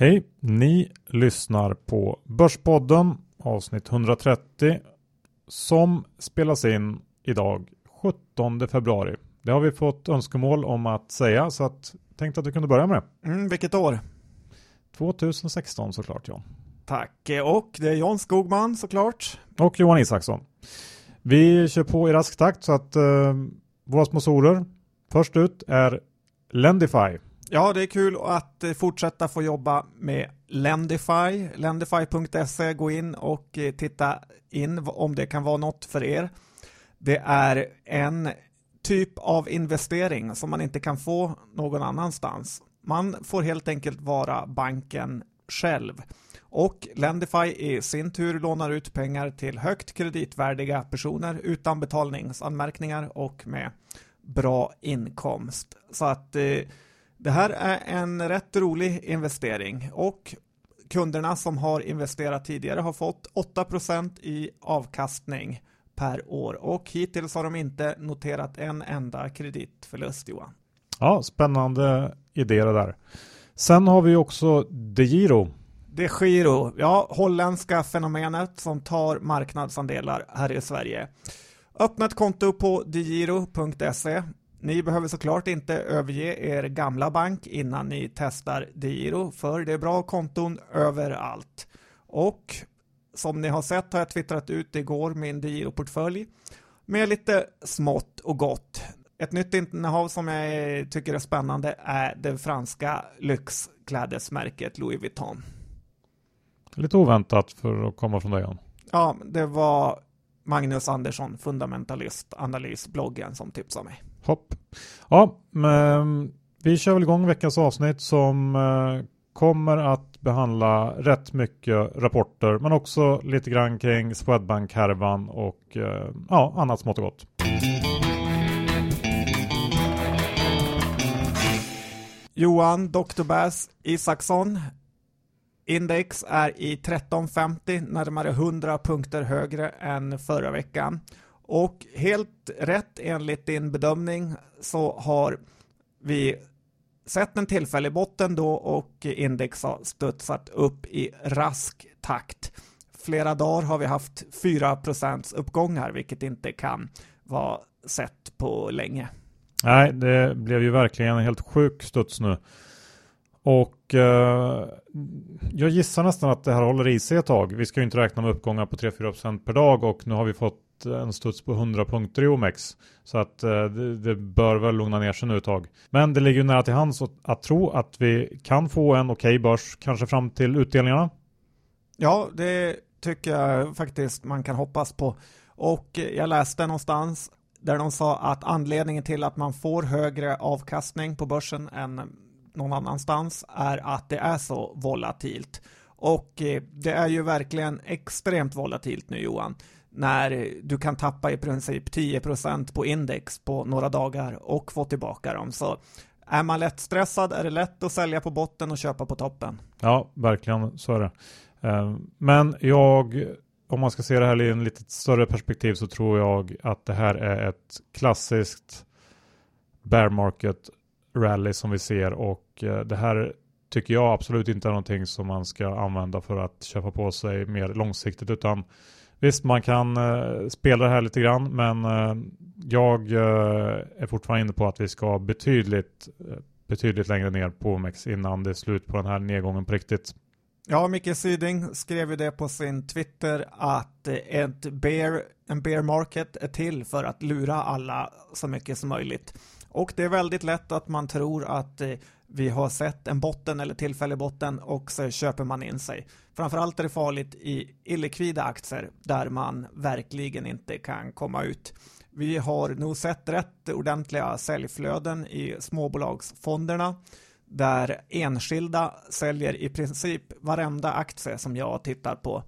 Hej! Ni lyssnar på Börspodden avsnitt 130 som spelas in idag 17 februari. Det har vi fått önskemål om att säga så att tänkte att vi kunde börja med det. Mm, vilket år? 2016 såklart John. Tack. Och det är John Skogman såklart. Och Johan Isaksson. Vi kör på i rask takt så att uh, våra sponsorer först ut är Lendify. Ja, det är kul att eh, fortsätta få jobba med Lendify. Lendify.se, gå in och eh, titta in om det kan vara något för er. Det är en typ av investering som man inte kan få någon annanstans. Man får helt enkelt vara banken själv. Och Lendify i sin tur lånar ut pengar till högt kreditvärdiga personer utan betalningsanmärkningar och med bra inkomst. Så att eh, det här är en rätt rolig investering och kunderna som har investerat tidigare har fått 8% i avkastning per år och hittills har de inte noterat en enda kreditförlust Johan. Ja, spännande idé det där. Sen har vi också DeGiro. DeGiro, ja, holländska fenomenet som tar marknadsandelar här i Sverige. Öppna ett konto på degiro.se ni behöver såklart inte överge er gamla bank innan ni testar Diro, för det är bra konton överallt. Och som ni har sett har jag twittrat ut igår min Diro-portfölj med lite smått och gott. Ett nytt innehav som jag tycker är spännande är det franska lyxklädesmärket Louis Vuitton. Lite oväntat för att komma från dig. Ja, det var Magnus Andersson, fundamentalist, analysbloggen som tipsade mig. Hopp. Ja, men vi kör väl igång veckans avsnitt som eh, kommer att behandla rätt mycket rapporter men också lite grann kring Swedbank-härvan och eh, ja, annat smått och gott. Johan Dr. Bass Isaksson Index är i 1350, närmare 100 punkter högre än förra veckan. Och helt rätt enligt din bedömning så har vi sett en tillfällig botten då och index har studsat upp i rask takt. Flera dagar har vi haft 4% uppgångar, vilket inte kan vara sett på länge. Nej, det blev ju verkligen en helt sjuk studs nu. Och eh, jag gissar nästan att det här håller i sig ett tag. Vi ska ju inte räkna med uppgångar på 3-4% per dag och nu har vi fått en studs på 100 punkter i OMX. Så att eh, det, det, bör väl lugna ner sig nu ett tag. Men det ligger ju nära till hands att tro att vi kan få en okej okay börs, kanske fram till utdelningarna. Ja, det tycker jag faktiskt man kan hoppas på. Och jag läste någonstans där de sa att anledningen till att man får högre avkastning på börsen än någon annanstans är att det är så volatilt. Och eh, det är ju verkligen extremt volatilt nu Johan, när du kan tappa i princip 10% på index på några dagar och få tillbaka dem. Så är man lätt stressad är det lätt att sälja på botten och köpa på toppen. Ja, verkligen så är det. Eh, men jag, om man ska se det här i en lite större perspektiv så tror jag att det här är ett klassiskt bear market rally som vi ser och eh, det här tycker jag absolut inte är någonting som man ska använda för att köpa på sig mer långsiktigt utan visst man kan eh, spela det här lite grann men eh, jag eh, är fortfarande inne på att vi ska betydligt eh, betydligt längre ner på OMX innan det är slut på den här nedgången på riktigt. Ja, Micke Syding skrev ju det på sin Twitter att eh, ett bear, en bear market är till för att lura alla så mycket som möjligt. Och det är väldigt lätt att man tror att eh, vi har sett en botten eller tillfällig botten och så köper man in sig. Framförallt är det farligt i illikvida aktier där man verkligen inte kan komma ut. Vi har nog sett rätt ordentliga säljflöden i småbolagsfonderna där enskilda säljer i princip varenda aktie som jag tittar på.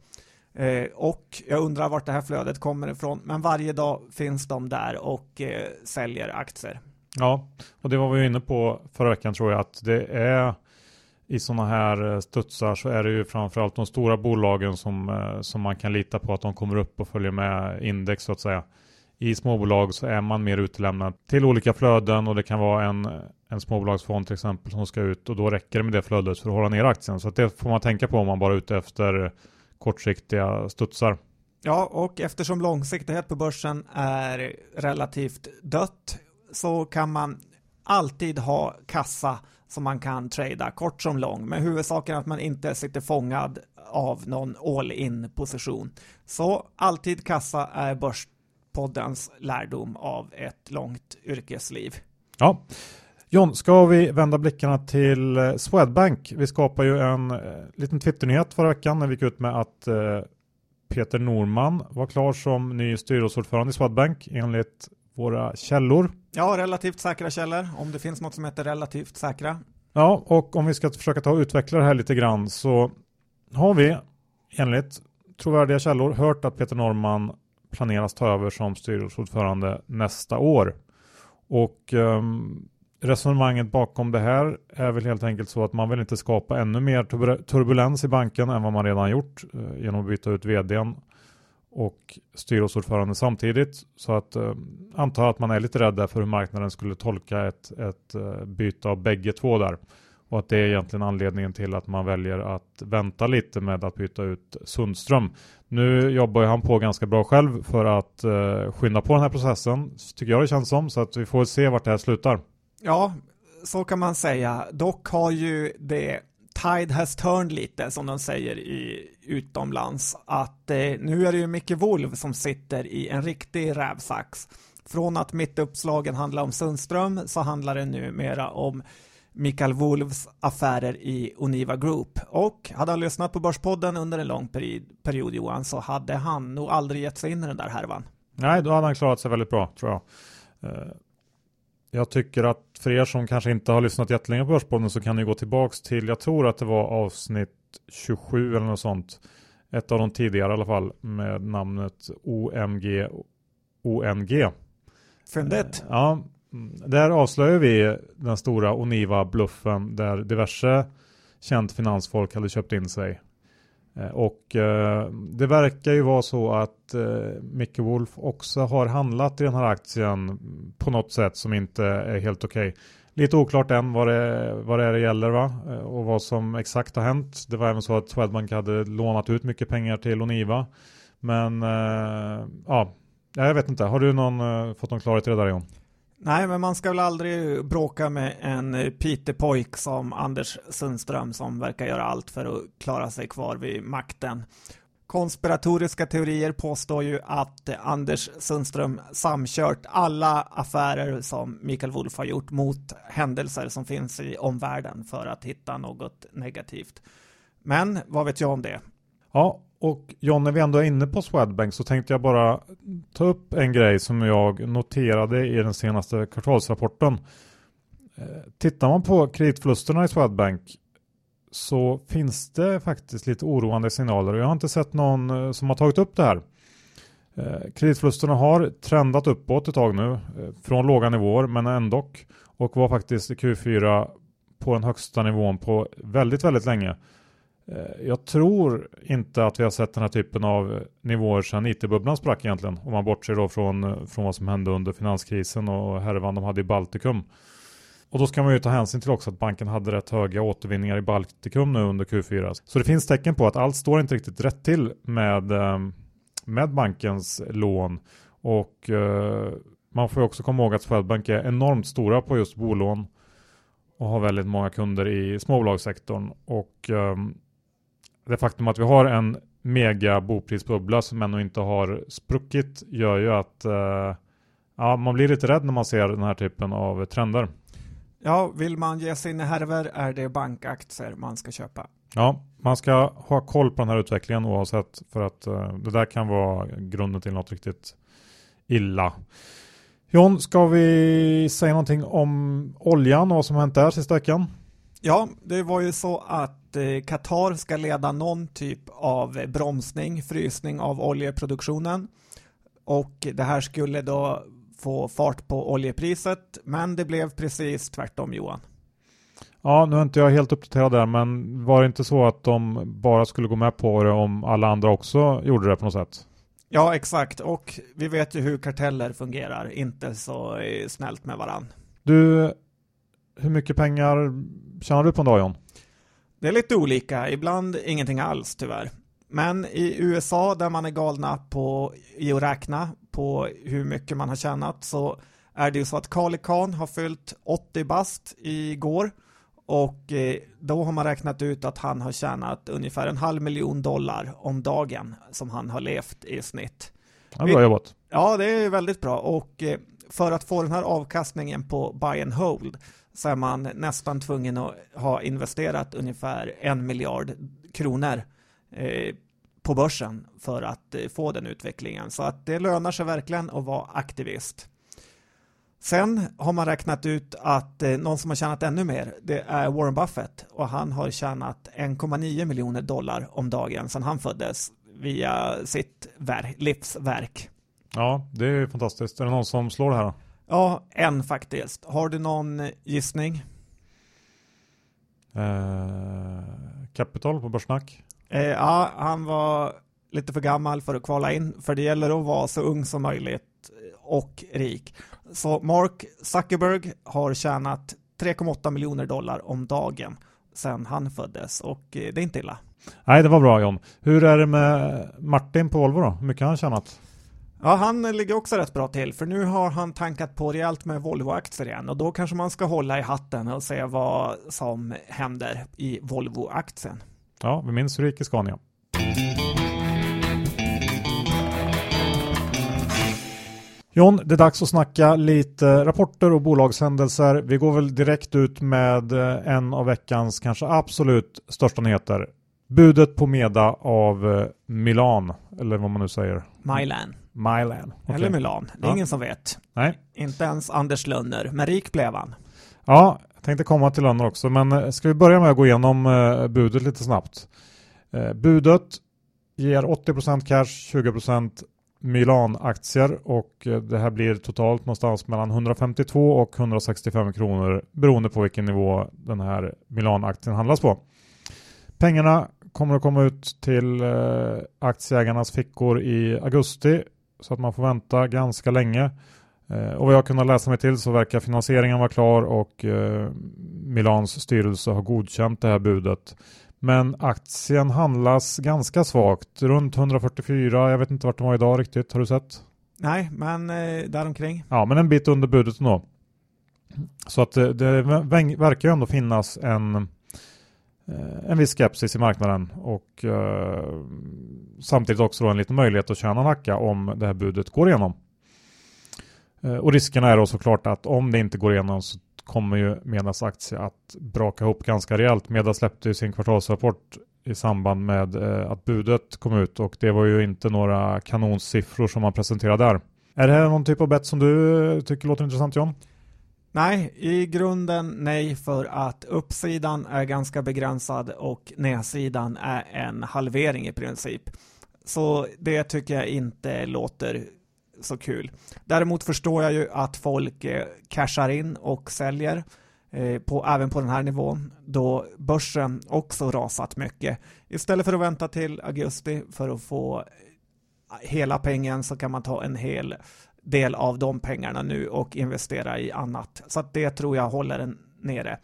Eh, och jag undrar vart det här flödet kommer ifrån, men varje dag finns de där och eh, säljer aktier. Ja, och det var vi inne på förra veckan tror jag att det är i sådana här eh, studsar så är det ju framförallt de stora bolagen som, eh, som man kan lita på att de kommer upp och följer med index så att säga. I småbolag så är man mer utlämnad till olika flöden och det kan vara en, en småbolagsfond till exempel som ska ut och då räcker det med det flödet för att hålla ner aktien. Så det får man tänka på om man bara är ute efter kortsiktiga studsar. Ja, och eftersom långsiktighet på börsen är relativt dött så kan man alltid ha kassa som man kan trada kort som lång, Men huvudsaken är att man inte sitter fångad av någon all in position. Så alltid kassa är Börspoddens lärdom av ett långt yrkesliv. Ja, John, ska vi vända blickarna till eh, Swedbank? Vi skapar ju en eh, liten Twitternyhet förra veckan när vi gick ut med att eh, Peter Norman var klar som ny styrelseordförande i Swedbank enligt våra källor. Ja, relativt säkra källor, om det finns något som heter relativt säkra. Ja, och om vi ska försöka ta och utveckla det här lite grann så har vi enligt trovärdiga källor hört att Peter Norman planeras ta över som styrelseordförande nästa år. Och um, resonemanget bakom det här är väl helt enkelt så att man vill inte skapa ännu mer turbulens i banken än vad man redan gjort uh, genom att byta ut vdn och styrelseordförande samtidigt. Så att eh, antar att man är lite rädd där för hur marknaden skulle tolka ett, ett eh, byte av bägge två där. Och att det är egentligen anledningen till att man väljer att vänta lite med att byta ut Sundström. Nu jobbar ju han på ganska bra själv för att eh, skynda på den här processen, tycker jag det känns som. Så att vi får se vart det här slutar. Ja, så kan man säga. Dock har ju det tide has turned lite, som de säger i utomlands, att eh, nu är det ju Micke Wolf som sitter i en riktig rävsax. Från att mittuppslagen handlar om Sundström så handlar det nu mera om Mikael Wolfs affärer i Oniva Group. Och hade han lyssnat på Börspodden under en lång period, Johan, så hade han nog aldrig gett sig in i den där härvan. Nej, då hade han klarat sig väldigt bra, tror jag. Eh, jag tycker att för er som kanske inte har lyssnat jättelänge på Börspodden så kan ni gå tillbaks till, jag tror att det var avsnitt 27 eller något sånt. Ett av de tidigare i alla fall med namnet OMG ONG. Fyndigt. Eh, ja, där avslöjar vi den stora Oniva-bluffen där diverse känt finansfolk hade köpt in sig. Eh, och eh, det verkar ju vara så att eh, Micke Wolf också har handlat i den här aktien på något sätt som inte är helt okej. Okay. Lite oklart än vad det, vad det är det gäller va? Eh, och vad som exakt har hänt. Det var även så att Swedbank hade lånat ut mycket pengar till Oniva. Men eh, ja, jag vet inte. Har du någon, fått någon klarhet i det där John? Nej, men man ska väl aldrig bråka med en pitepojk som Anders Sundström som verkar göra allt för att klara sig kvar vid makten. Konspiratoriska teorier påstår ju att Anders Sundström samkört alla affärer som Mikael Wolf har gjort mot händelser som finns i omvärlden för att hitta något negativt. Men vad vet jag om det? Ja, och John, när vi ändå är inne på Swedbank så tänkte jag bara ta upp en grej som jag noterade i den senaste kvartalsrapporten. Eh, tittar man på kreditförlusterna i Swedbank så finns det faktiskt lite oroande signaler och jag har inte sett någon eh, som har tagit upp det här. Eh, kreditförlusterna har trendat uppåt ett tag nu från låga nivåer men ändå och var faktiskt i Q4 på den högsta nivån på väldigt, väldigt länge. Eh, jag tror inte att vi har sett den här typen av nivåer sedan IT-bubblan sprack egentligen. Om man bortser då från, eh, från vad som hände under finanskrisen och härvan de hade i Baltikum. Och då ska man ju ta hänsyn till också att banken hade rätt höga återvinningar i Baltikum nu under Q4. Så det finns tecken på att allt står inte riktigt rätt till med, eh, med bankens lån. Och man får ju också komma ihåg att Swedbank är enormt stora på just bolån och har väldigt många kunder i småbolagssektorn. Och ehm, det faktum att vi har en mega boprisbubbla som ännu inte har spruckit gör ju att uh, ja, man blir lite rädd när man ser den här typen av trender. Ja, vill man ge sig in i härver är det bankaktier man ska köpa. Ja, man ska ha koll på den här utvecklingen oavsett för att uh, det där kan vara grunden till något riktigt illa. John, ska vi säga någonting om oljan och vad som hänt där sista veckan? Ja, det var ju så att eh, Qatar ska leda någon typ av bromsning, frysning av oljeproduktionen. Och det här skulle då få fart på oljepriset, men det blev precis tvärtom Johan. Ja, nu är inte jag helt uppdaterad där, men var det inte så att de bara skulle gå med på det om alla andra också gjorde det på något sätt? Ja, exakt. Och vi vet ju hur karteller fungerar, inte så eh, snällt med varann. Du, hur mycket pengar tjänar du på en dag John? Det är lite olika, ibland ingenting alls tyvärr. Men i USA där man är galna på i att räkna på hur mycket man har tjänat så är det ju så att Kali Khan har fyllt 80 bast igår och eh, då har man räknat ut att han har tjänat ungefär en halv miljon dollar om dagen som han har levt i snitt. Ja, bra jobbat. Ja, det är väldigt bra och eh, för att få den här avkastningen på buy and hold så är man nästan tvungen att ha investerat ungefär en miljard kronor eh, på börsen för att eh, få den utvecklingen. Så att det lönar sig verkligen att vara aktivist. Sen har man räknat ut att eh, någon som har tjänat ännu mer, det är Warren Buffett och han har tjänat 1,9 miljoner dollar om dagen sedan han föddes via sitt livsverk. Ja, det är fantastiskt. Är det någon som slår det här då? Ja, en faktiskt. Har du någon gissning? Eh, Capital på Börssnack? Eh, ja, han var lite för gammal för att kvala in, för det gäller att vara så ung som möjligt och rik. Så Mark Zuckerberg har tjänat 3,8 miljoner dollar om dagen sedan han föddes och eh, det är inte illa. Nej, det var bra John. Hur är det med Martin på Volvo då? Hur mycket har han tjänat? Ja, han ligger också rätt bra till, för nu har han tankat på rejält med Volvo-aktier igen och då kanske man ska hålla i hatten och se vad som händer i Volvo-aktien. Ja, vi minns hur det gick i Scania. John, det är dags att snacka lite rapporter och bolagshändelser. Vi går väl direkt ut med eh, en av veckans kanske absolut största nyheter. Budet på Meda av eh, Milan, eller vad man nu säger. Milan. Milan. Okay. Eller Milan, det är ja. ingen som vet. Nej. Inte ens Anders Lönner, men rik blev han. Ja, jag tänkte komma till Lönner också, men eh, ska vi börja med att gå igenom budet lite snabbt. Budet ger 80% cash, 20% Milan-aktier och eh, det här blir totalt någonstans mellan 152 och 165 kronor beroende på vilken nivå den här Milan-aktien handlas på. Pengarna kommer att komma ut till eh, aktieägarnas fickor i augusti så att man får vänta ganska länge. Eh, och vad jag kunnat läsa mig till så verkar finansieringen vara klar och Milans styrelse har godkänt det här budet. Men aktien handlas ganska svagt, runt 144. Jag vet inte vart den var idag riktigt. Har du sett? Nej, men eh, däromkring. Ja, men en bit under budet ändå. Så att det, det verkar ju ändå finnas en, eh, Eh, en viss skepsis i marknaden och eh, samtidigt också en liten möjlighet att tjäna en hacka om det här budet går igenom. Eh, och riskerna är då såklart att om det inte går igenom så kommer ju Medas aktie att braka ihop ganska rejält. Meda släppte ju sin kvartalsrapport i samband med eh, att budet kom ut och det var ju inte några kanonsiffror som man presenterade där. Är det här någon typ av bett som du eh, tycker låter intressant John? Nej, i grunden nej för att uppsidan är ganska begränsad och nedsidan är en halvering i princip. Så det tycker jag inte låter så kul. Däremot förstår jag ju att folk eh, cashar in och säljer eh, på, även på den här nivån då börsen också rasat mycket. Istället för att vänta till augusti för att få eh, hela pengen så kan man ta en hel del av de pengarna nu och investera i annat. Så att det tror jag håller den nere.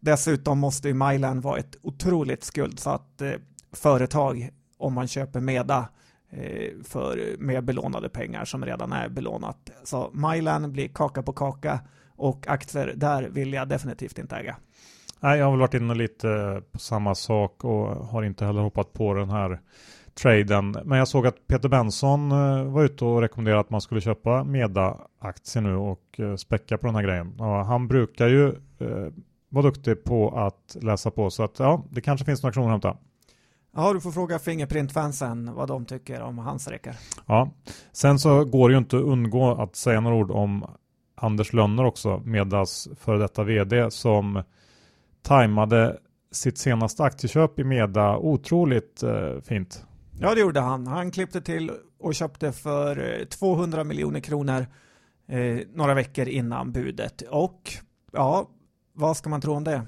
Dessutom måste ju Myland vara ett otroligt skuldsatt eh, företag om man köper Meda Eh, för med belånade pengar som redan är belånat. Så Mylan blir kaka på kaka och aktier där vill jag definitivt inte äga. Nej, jag har väl varit inne lite eh, på samma sak och har inte heller hoppat på den här traden. Men jag såg att Peter Benson eh, var ute och rekommenderade att man skulle köpa Meda-aktier nu och eh, späcka på den här grejen. Och han brukar ju vara duktig på att läsa på så att ja, det kanske finns några kronor att hämta. Ja, du får fråga Fingerprint-fansen vad de tycker om hans räcker. Ja, sen så går det ju inte att undgå att säga några ord om Anders Lönner också, Medas före detta vd som tajmade sitt senaste aktieköp i Meda otroligt eh, fint. Ja, det gjorde han. Han klippte till och köpte för 200 eh, miljoner kronor eh, några veckor innan budet. Och ja, vad ska man tro om det?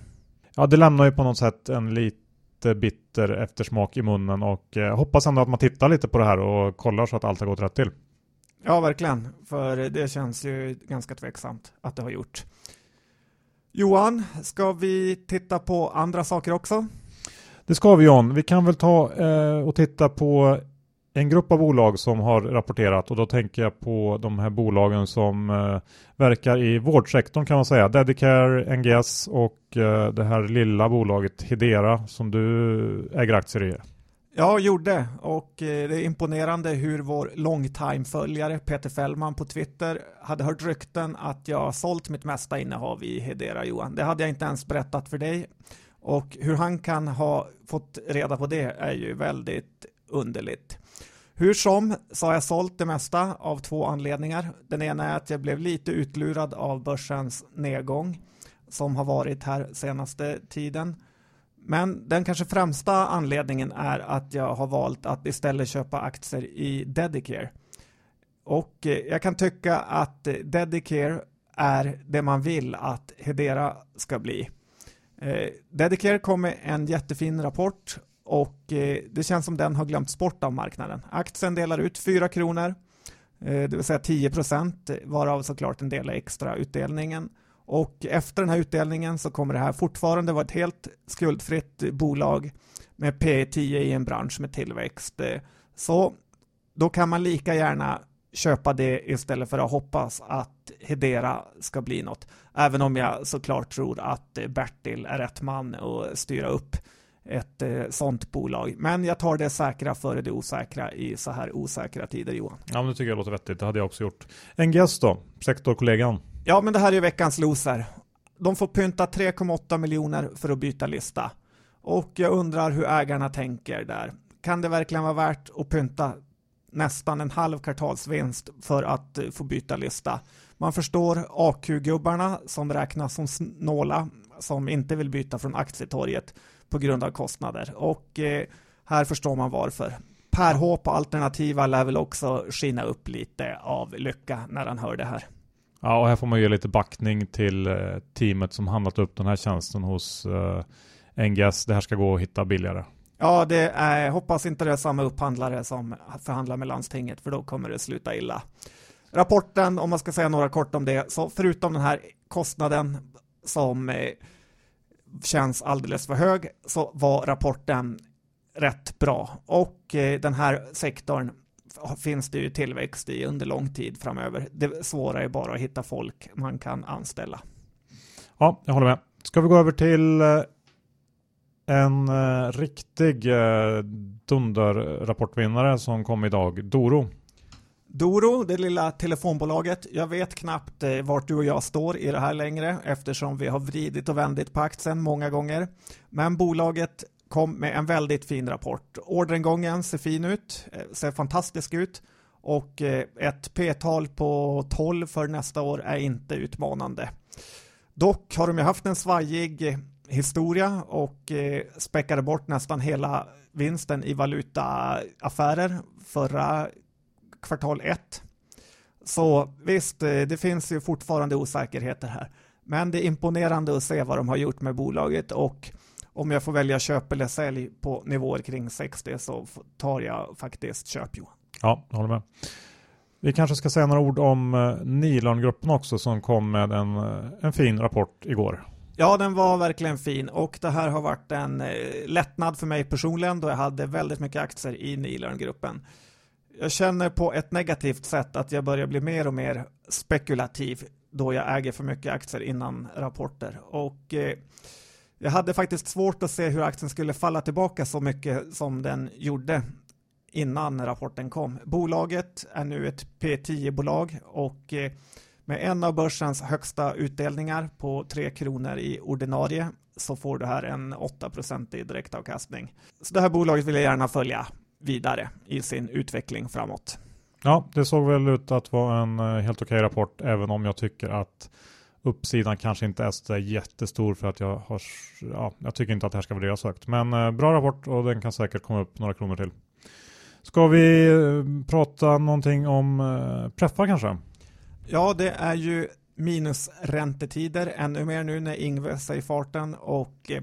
Ja, det lämnar ju på något sätt en lite lite bitter eftersmak i munnen och eh, hoppas ändå att man tittar lite på det här och kollar så att allt har gått rätt till. Ja, verkligen, för det känns ju ganska tveksamt att det har gjort. Johan, ska vi titta på andra saker också? Det ska vi John. Vi kan väl ta eh, och titta på en grupp av bolag som har rapporterat och då tänker jag på de här bolagen som eh, verkar i vårdsektorn kan man säga. Dedicare, NGS och eh, det här lilla bolaget Hedera som du äger aktier i. Ja, gjorde och eh, det är imponerande hur vår longtime-följare Peter Fällman på Twitter hade hört rykten att jag sålt mitt mesta innehav i Hedera Johan. Det hade jag inte ens berättat för dig och hur han kan ha fått reda på det är ju väldigt underligt. Hur som så har jag sålt det mesta av två anledningar. Den ena är att jag blev lite utlurad av börsens nedgång som har varit här senaste tiden. Men den kanske främsta anledningen är att jag har valt att istället köpa aktier i Dedicare. Och eh, jag kan tycka att Dedicare är det man vill att Hedera ska bli. Eh, Dedicare kom med en jättefin rapport och eh, det känns som den har glömts bort av marknaden. Aktien delar ut 4 kronor, eh, det vill säga 10 procent, varav såklart en del är extra utdelningen. Och efter den här utdelningen så kommer det här fortfarande vara ett helt skuldfritt bolag med P 10 i en bransch med tillväxt. Eh, så då kan man lika gärna köpa det istället för att hoppas att Hedera ska bli något. Även om jag såklart tror att Bertil är rätt man att styra upp ett eh, sånt bolag. Men jag tar det säkra före det osäkra i så här osäkra tider Johan. Ja men det tycker jag låter vettigt, det hade jag också gjort. NGS då, sektorkollegan? Ja, men det här är veckans loser. De får pynta 3,8 miljoner för att byta lista. Och jag undrar hur ägarna tänker där. Kan det verkligen vara värt att pynta nästan en halv kvartalsvinst för att eh, få byta lista? Man förstår AQ-gubbarna som räknas som snåla, som inte vill byta från aktietorget på grund av kostnader. Och eh, här förstår man varför. Per H på alternativa lär väl också skina upp lite av lycka när han hör det här. Ja, och här får man ge lite backning till eh, teamet som handlat upp den här tjänsten hos eh, NGS. Det här ska gå att hitta billigare. Ja, det är, hoppas inte det är samma upphandlare som förhandlar med landstinget, för då kommer det sluta illa. Rapporten, om man ska säga några kort om det, så förutom den här kostnaden som eh, känns alldeles för hög, så var rapporten rätt bra. Och eh, den här sektorn finns det ju tillväxt i under lång tid framöver. Det svåra är bara att hitta folk man kan anställa. Ja, jag håller med. Ska vi gå över till eh, en eh, riktig eh, dunderrapportvinnare som kom idag, Doro. Doro, det lilla telefonbolaget. Jag vet knappt eh, vart du och jag står i det här längre eftersom vi har vridit och vändit på aktien många gånger. Men bolaget kom med en väldigt fin rapport. Orderingången ser fin ut, eh, ser fantastisk ut och eh, ett P-tal på 12 för nästa år är inte utmanande. Dock har de ju haft en svajig historia och eh, späckade bort nästan hela vinsten i valutaaffärer förra kvartal 1. Så visst, eh, det finns ju fortfarande osäkerheter här. Men det är imponerande att se vad de har gjort med bolaget och om jag får välja köp eller sälj på nivåer kring 60 så tar jag faktiskt köp Johan. Ja, jag håller med. Vi kanske ska säga några ord om eh, Nilongruppen också som kom med en, eh, en fin rapport igår. Ja, den var verkligen fin och det här har varit en eh, lättnad för mig personligen då jag hade väldigt mycket aktier i Nilon-gruppen. Jag känner på ett negativt sätt att jag börjar bli mer och mer spekulativ då jag äger för mycket aktier innan rapporter och eh, jag hade faktiskt svårt att se hur aktien skulle falla tillbaka så mycket som den gjorde innan rapporten kom. Bolaget är nu ett P10-bolag och eh, med en av börsens högsta utdelningar på 3 kronor i ordinarie så får du här en 8% i direktavkastning. Så det här bolaget vill jag gärna följa vidare i sin utveckling framåt. Ja, det såg väl ut att vara en eh, helt okej rapport, även om jag tycker att uppsidan kanske inte är så jättestor för att jag har, ja, jag tycker inte att det här ska värderas högt. Men eh, bra rapport och den kan säkert komma upp några kronor till. Ska vi eh, prata någonting om eh, preffar kanske? Ja, det är ju minusräntetider ännu mer nu när Ingves är i farten och eh,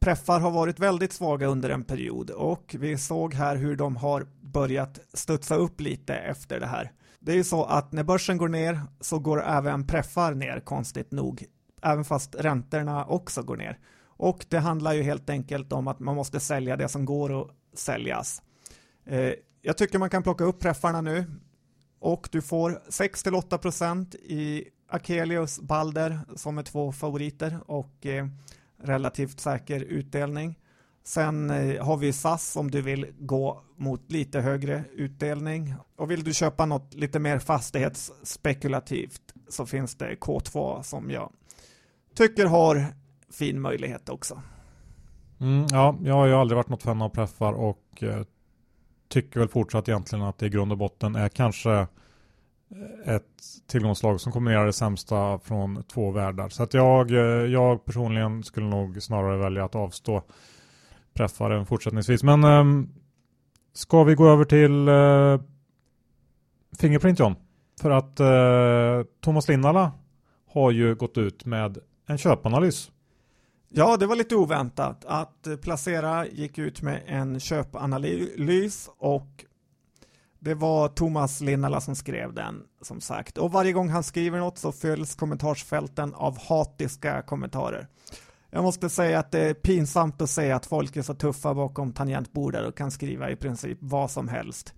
preffar har varit väldigt svaga under en period och vi såg här hur de har börjat studsa upp lite efter det här. Det är ju så att när börsen går ner så går även preffar ner konstigt nog även fast räntorna också går ner. Och det handlar ju helt enkelt om att man måste sälja det som går att säljas. Eh, jag tycker man kan plocka upp preffarna nu och du får 6-8% i Akelius Balder som är två favoriter och eh, relativt säker utdelning. Sen eh, har vi SAS om du vill gå mot lite högre utdelning. Och vill du köpa något lite mer fastighetsspekulativt så finns det K2 som jag tycker har fin möjlighet också. Mm, ja, jag har ju aldrig varit något fan av preffar och eh, tycker väl fortsatt egentligen att det i grund och botten är kanske eh, ett tillgångslag som kombinerar det sämsta från två världar. Så att jag, eh, jag personligen skulle nog snarare välja att avstå preffaren fortsättningsvis. Men um, ska vi gå över till äh, Fingerprint John? För att äh, Thomas Linnala har ju gått ut med en köpanalys. Ja, det var lite oväntat att eh, Placera gick ut med en köpanalys och det var Thomas Linnala som skrev den som sagt. Och varje gång han skriver något så fylls kommentarsfälten av hatiska kommentarer. Jag måste säga att det är pinsamt att säga att folk är så tuffa bakom tangentbordet och kan skriva i princip vad som helst.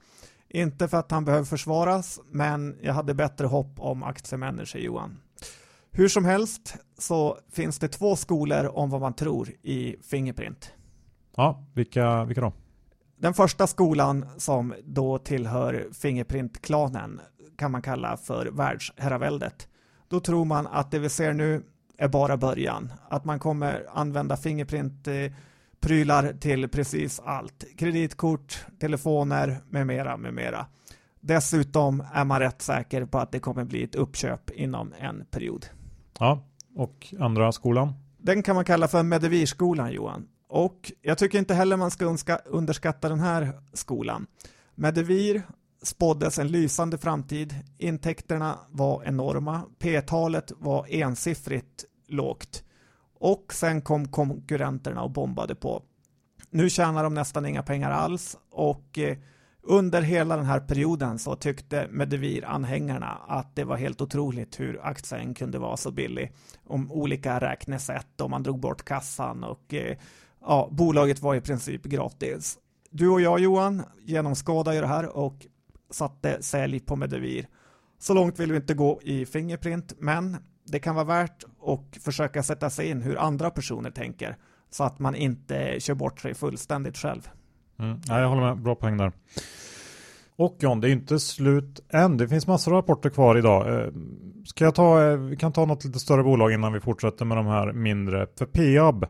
Inte för att han behöver försvaras, men jag hade bättre hopp om aktiemänniskor, Johan. Hur som helst så finns det två skolor om vad man tror i Fingerprint. Ja, vilka, vilka då? Den första skolan som då tillhör Fingerprint-klanen kan man kalla för världsherraväldet. Då tror man att det vi ser nu är bara början. Att man kommer använda Fingerprint-prylar till precis allt. Kreditkort, telefoner med mera, med mera. Dessutom är man rätt säker på att det kommer bli ett uppköp inom en period. Ja, och andra skolan? Den kan man kalla för Medevirskolan, Johan. Och jag tycker inte heller man ska underskatta den här skolan. Medevir spåddes en lysande framtid. Intäkterna var enorma. P-talet var ensiffrigt lågt. Och sen kom konkurrenterna och bombade på. Nu tjänar de nästan inga pengar alls och eh, under hela den här perioden så tyckte Medivir-anhängarna att det var helt otroligt hur aktien kunde vara så billig. Om olika räknesätt och man drog bort kassan och eh, ja, bolaget var i princip gratis. Du och jag Johan genomskådade ju det här och satte sälj på Medivir. Så långt vill vi inte gå i Fingerprint, men det kan vara värt att försöka sätta sig in hur andra personer tänker så att man inte kör bort sig fullständigt själv. Mm. Ja, jag håller med, bra poäng där. Och John, det är inte slut än. Det finns massor av rapporter kvar idag. Eh, ska jag ta, eh, vi kan ta något lite större bolag innan vi fortsätter med de här mindre. För Peab,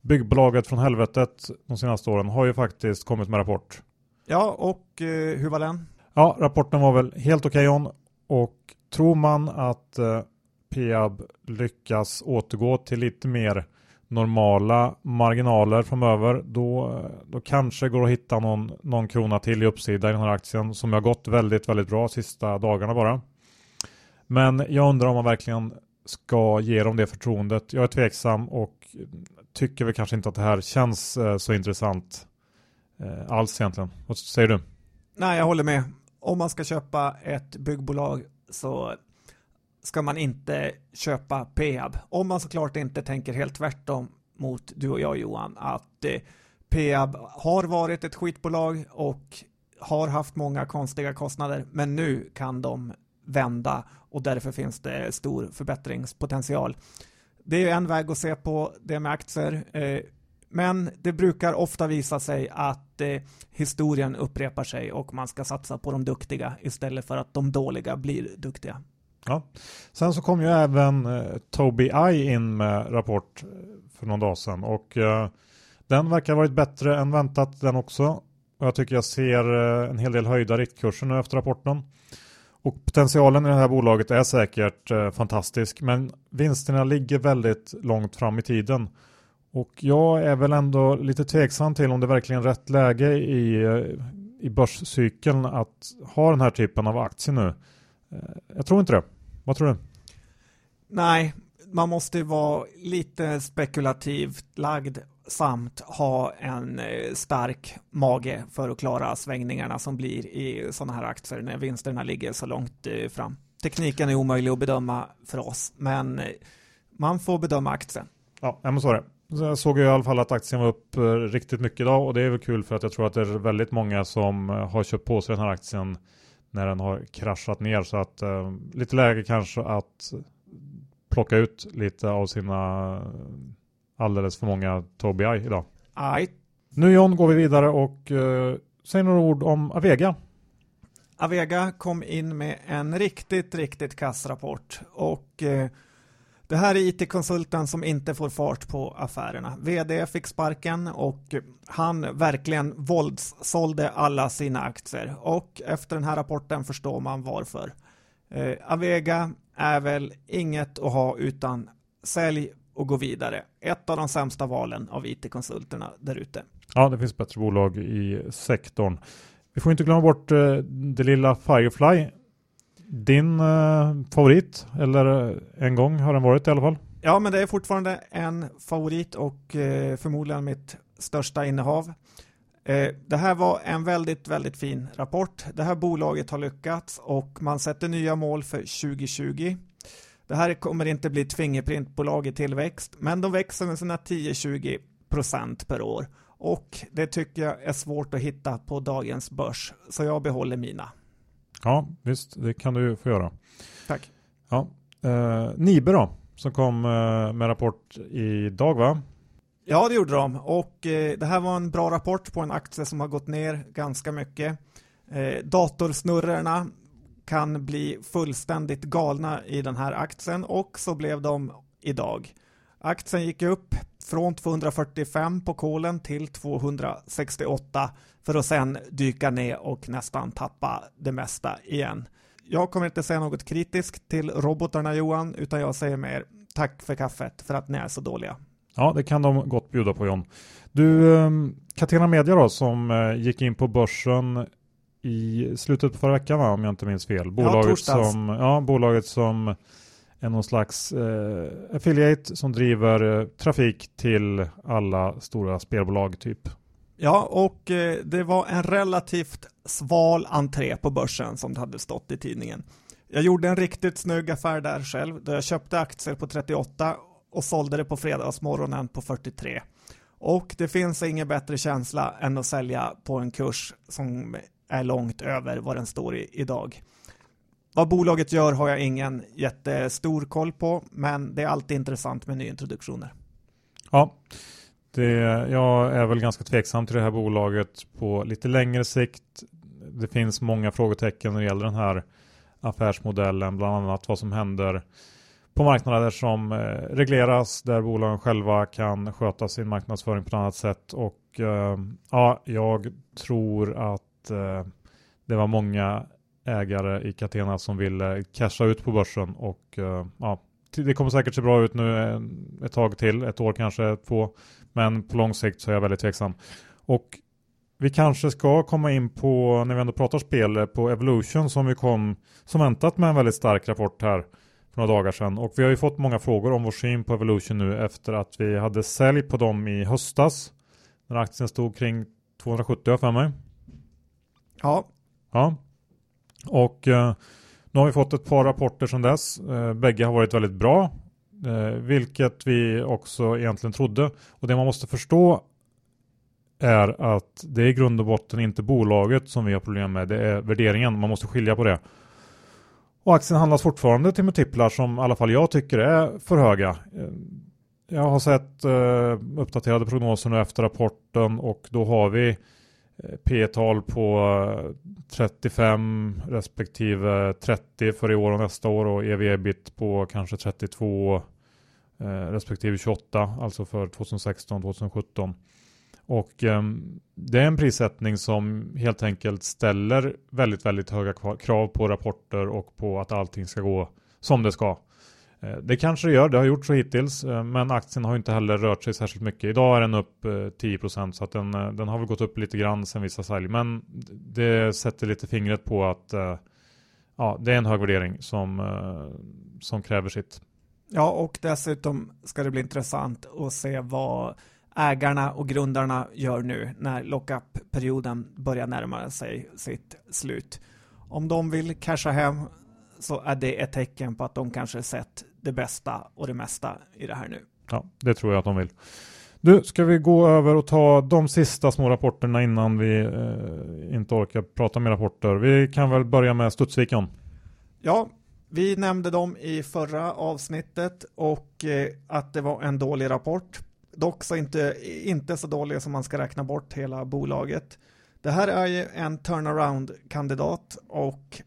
byggbolaget från helvetet de senaste åren, har ju faktiskt kommit med rapport. Ja, och eh, hur var den? Ja, rapporten var väl helt okej okay on. Och tror man att Peab lyckas återgå till lite mer normala marginaler framöver då, då kanske går att hitta någon, någon krona till i uppsida i den här aktien som har gått väldigt, väldigt bra sista dagarna bara. Men jag undrar om man verkligen ska ge dem det förtroendet. Jag är tveksam och tycker väl kanske inte att det här känns eh, så intressant eh, alls egentligen. Vad säger du? Nej, jag håller med. Om man ska köpa ett byggbolag så ska man inte köpa Peab. Om man såklart inte tänker helt tvärtom mot du och jag Johan, att eh, Peab har varit ett skitbolag och har haft många konstiga kostnader, men nu kan de vända och därför finns det stor förbättringspotential. Det är en väg att se på det med aktier, eh, men det brukar ofta visa sig att eh, historien upprepar sig och man ska satsa på de duktiga istället för att de dåliga blir duktiga. Ja. Sen så kom ju även eh, Toby I in med rapport eh, för någon dag sedan och eh, den verkar ha varit bättre än väntat den också. Och jag tycker jag ser eh, en hel del höjda riktkurser nu efter rapporten. Och potentialen i det här bolaget är säkert eh, fantastisk men vinsterna ligger väldigt långt fram i tiden. Och jag är väl ändå lite tveksam till om det verkligen är rätt läge i, eh, i börscykeln att ha den här typen av aktier nu. Eh, jag tror inte det. Vad tror du? Nej, man måste vara lite spekulativt lagd samt ha en eh, stark mage för att klara svängningarna som blir i sådana här aktier när vinsterna ligger så långt fram. Tekniken är omöjlig att bedöma för oss, men Man får bedöma aktien. Ja, men så är det. Jag såg i alla fall att aktien var upp eh, riktigt mycket idag och det är väl kul för att jag tror att det är väldigt många som eh, har köpt på sig den här aktien när den har kraschat ner så att eh, lite läge kanske att plocka ut lite av sina alldeles för många Tobii idag. Aj. Nu John går vi vidare och eh, säger några ord om Avega. Avega kom in med en riktigt, riktigt kass rapport och eh, det här är IT-konsulten som inte får fart på affärerna. VD fick sparken och han verkligen våldssålde alla sina aktier och efter den här rapporten förstår man varför. Eh, Avega är väl inget att ha utan sälj och gå vidare. Ett av de sämsta valen av IT-konsulterna där ute. Ja, det finns bättre bolag i sektorn. Vi får inte glömma bort eh, det lilla Firefly din eh, favorit, eller eh, en gång har den varit i alla fall? Ja, men det är fortfarande en favorit och eh, förmodligen mitt största innehav. Eh, det här var en väldigt, väldigt fin rapport. Det här bolaget har lyckats och man sätter nya mål för 2020. Det här kommer inte bli ett fingerprintbolag i tillväxt, men de växer med sina 10-20 procent per år och det tycker jag är svårt att hitta på dagens börs, så jag behåller mina. Ja, visst, det kan du få göra. Tack. Ja. Eh, Nibe då, som kom eh, med rapport idag va? Ja, det gjorde de och eh, det här var en bra rapport på en aktie som har gått ner ganska mycket. Eh, datorsnurrorna kan bli fullständigt galna i den här aktien och så blev de idag. Aktien gick upp från 245 på kolen till 268 för att sen dyka ner och nästan tappa det mesta igen. Jag kommer inte säga något kritiskt till robotarna Johan, utan jag säger mer tack för kaffet för att ni är så dåliga. Ja, det kan de gott bjuda på John. Du, ehm, Catena Media då, som eh, gick in på börsen i slutet på förra veckan om jag inte minns fel. Bolaget, ja, som, ja, bolaget som är någon slags eh, affiliate som driver eh, trafik till alla stora spelbolag typ. Ja, och eh, det var en relativt sval entré på börsen som det hade stått i tidningen. Jag gjorde en riktigt snygg affär där själv, där jag köpte aktier på 38 och sålde det på fredagsmorgonen på 43. Och det finns ingen bättre känsla än att sälja på en kurs som är långt över vad den står i idag. Vad bolaget gör har jag ingen jättestor koll på, men det är alltid intressant med nyintroduktioner. Ja, det, jag är väl ganska tveksam till det här bolaget på lite längre sikt. Det finns många frågetecken när det gäller den här affärsmodellen, bland annat vad som händer på marknader som eh, regleras, där bolagen själva kan sköta sin marknadsföring på ett annat sätt. Och eh, ja, jag tror att eh, det var många ägare i Catena som ville casha ut på börsen och ja, det kommer säkert se bra ut nu ett tag till, ett år kanske, två. Men på lång sikt så är jag väldigt tveksam. Och vi kanske ska komma in på, när vi ändå pratar spel, på Evolution som vi kom som väntat med en väldigt stark rapport här för några dagar sedan. Och vi har ju fått många frågor om vår syn på Evolution nu efter att vi hade sälj på dem i höstas. När aktien stod kring 270 för mig. Ja. Ja. Och eh, nu har vi fått ett par rapporter sedan dess. Eh, bägge har varit väldigt bra. Eh, vilket vi också egentligen trodde. Och det man måste förstå är att det är i grund och botten inte bolaget som vi har problem med. Det är värderingen. Man måste skilja på det. Och aktien handlas fortfarande till multiplar som i alla fall jag tycker är för höga. Eh, jag har sett eh, uppdaterade prognoser nu efter rapporten och då har vi Eh, P-tal på eh, 35 respektive 30 för i år och nästa år och EV-ebit på kanske 32 eh, respektive 28 alltså för 2016-2017. Och eh, det är en prissättning som helt enkelt ställer väldigt, väldigt höga krav på rapporter och på att allting ska gå som det ska. Eh, det kanske det gör, det har gjort så hittills, eh, men aktien har inte heller rört sig särskilt mycket. Idag är den upp eh, 10% så att den, den har väl gått upp lite grann sen vissa sälj. Men det sätter lite fingret på att ja, det är en hög värdering som, som kräver sitt. Ja, och dessutom ska det bli intressant att se vad ägarna och grundarna gör nu när lockup-perioden börjar närma sig sitt slut. Om de vill casha hem så är det ett tecken på att de kanske sett det bästa och det mesta i det här nu. Ja, det tror jag att de vill. Du, ska vi gå över och ta de sista små rapporterna innan vi eh, inte orkar prata med rapporter. Vi kan väl börja med Studsviken. Ja, vi nämnde dem i förra avsnittet och eh, att det var en dålig rapport. Dock så inte, inte så dålig som man ska räkna bort hela bolaget. Det här är ju en turnaround-kandidat och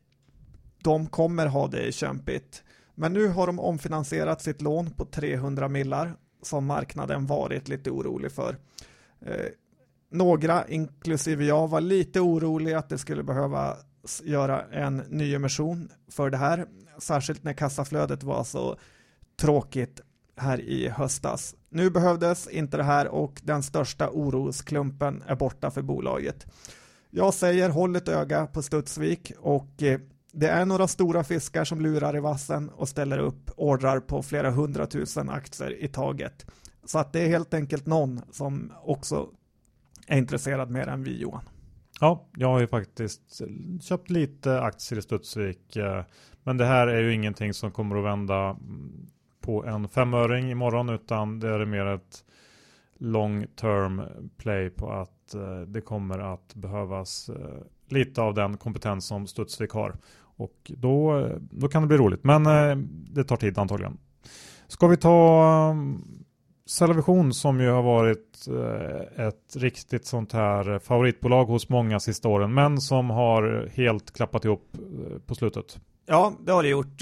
de kommer ha det kämpigt. Men nu har de omfinansierat sitt lån på 300 millar som marknaden varit lite orolig för. Eh, några, inklusive jag, var lite oroliga att det skulle behöva göra en nyemission för det här, särskilt när kassaflödet var så tråkigt här i höstas. Nu behövdes inte det här och den största orosklumpen är borta för bolaget. Jag säger håll ett öga på Studsvik och eh, det är några stora fiskar som lurar i vassen och ställer upp ordrar på flera hundratusen aktier i taget. Så att det är helt enkelt någon som också är intresserad mer än vi Johan. Ja, jag har ju faktiskt köpt lite aktier i Studsvik. Eh, men det här är ju ingenting som kommer att vända på en femöring imorgon utan det är mer ett long term play på att eh, det kommer att behövas eh, lite av den kompetens som Studsvik har. Och då, då kan det bli roligt. Men eh, det tar tid antagligen. Ska vi ta mm, Cellavision som ju har varit eh, ett riktigt sånt här favoritbolag hos många sista åren. Men som har helt klappat ihop eh, på slutet. Ja, det har det gjort.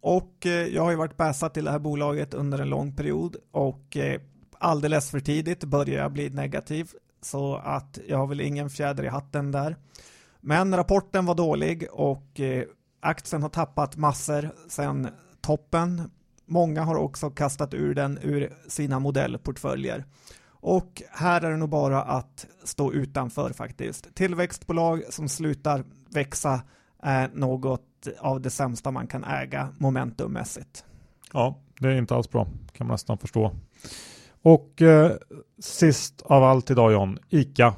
Och jag har ju varit bäsat till det här bolaget under en lång period. Och alldeles för tidigt börjar jag bli negativ. Så att jag har väl ingen fjäder i hatten där. Men rapporten var dålig och eh, aktien har tappat massor sedan toppen. Många har också kastat ur den ur sina modellportföljer. Och här är det nog bara att stå utanför faktiskt. Tillväxtbolag som slutar växa är något av det sämsta man kan äga momentummässigt. Ja, det är inte alls bra, kan man nästan förstå. Och eh, sist av allt idag John, ICA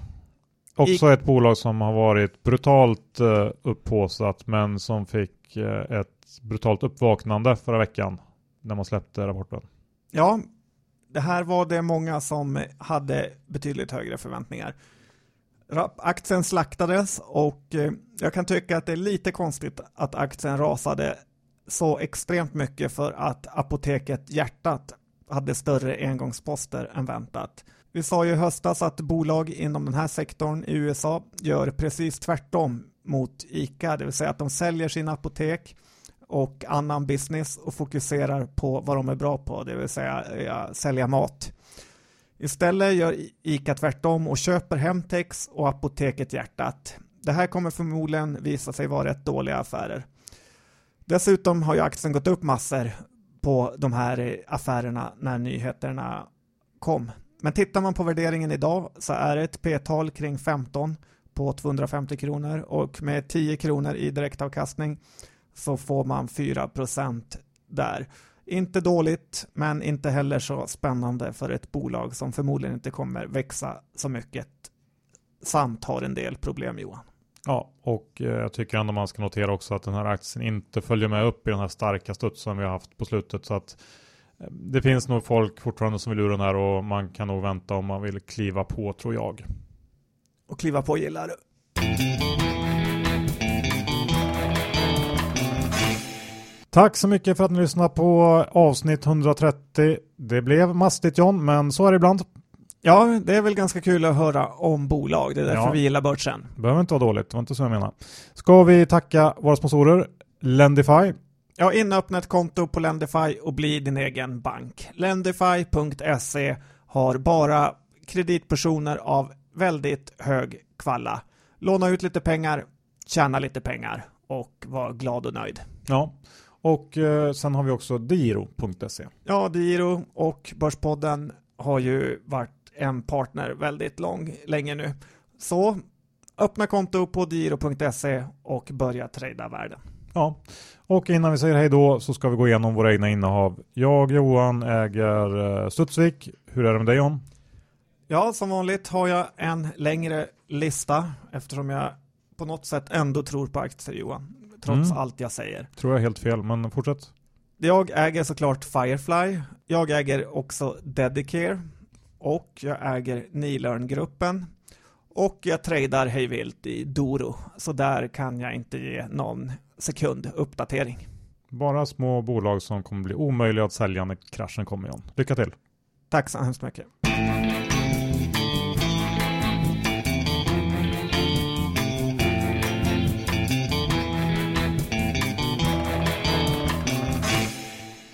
Också I... ett bolag som har varit brutalt uh, upphåsat men som fick uh, ett brutalt uppvaknande förra veckan när man släppte rapporten. Ja, det här var det många som hade betydligt högre förväntningar. Aktien slaktades och uh, jag kan tycka att det är lite konstigt att aktien rasade så extremt mycket för att apoteket Hjärtat hade större engångsposter än väntat. Vi sa ju i höstas att bolag inom den här sektorn i USA gör precis tvärtom mot ICA, det vill säga att de säljer sina apotek och annan business och fokuserar på vad de är bra på, det vill säga ja, sälja mat. Istället gör ICA tvärtom och köper Hemtex och Apoteket Hjärtat. Det här kommer förmodligen visa sig vara rätt dåliga affärer. Dessutom har ju aktien gått upp massor på de här eh, affärerna när nyheterna kom. Men tittar man på värderingen idag så är det ett P-tal kring 15 på 250 kronor och med 10 kronor i direktavkastning så får man 4% där. Inte dåligt, men inte heller så spännande för ett bolag som förmodligen inte kommer växa så mycket samt har en del problem Johan. Ja, och eh, jag tycker ändå man ska notera också att den här aktien inte följer med upp i den här starka studsen vi har haft på slutet. Så att det finns nog folk fortfarande som vill ur den här och man kan nog vänta om man vill kliva på tror jag. Och kliva på gillar du. Tack så mycket för att ni lyssnade på avsnitt 130. Det blev mastigt John, men så är det ibland. Ja, det är väl ganska kul att höra om bolag. Det är därför ja. vi gillar börsen. Det behöver inte vara dåligt, det var inte så jag menar. Ska vi tacka våra sponsorer Lendify, Ja, in och öppna ett konto på Lendify och bli din egen bank. Lendify.se har bara kreditpersoner av väldigt hög kvalla. Låna ut lite pengar, tjäna lite pengar och var glad och nöjd. Ja, och eh, sen har vi också Diro.se. Ja, Diro och Börspodden har ju varit en partner väldigt lång, länge nu. Så öppna konto på Diro.se och börja trada världen. Ja, och innan vi säger hej då så ska vi gå igenom våra egna innehav. Jag, Johan, äger eh, Studsvik. Hur är det med dig John? Ja, som vanligt har jag en längre lista eftersom jag på något sätt ändå tror på aktier Johan. trots Mm. allt jag säger. Tror jag helt fel, men fortsätt. Jag äger såklart Firefly. Jag äger också Dedicare. Och jag äger Nilearn-gruppen. Och jag tradar hejvilt i Doro. Så där kan jag inte ge någon sekund uppdatering. Bara små bolag som kommer bli omöjliga att sälja när kraschen kommer igen. Lycka till! Tack så hemskt mycket.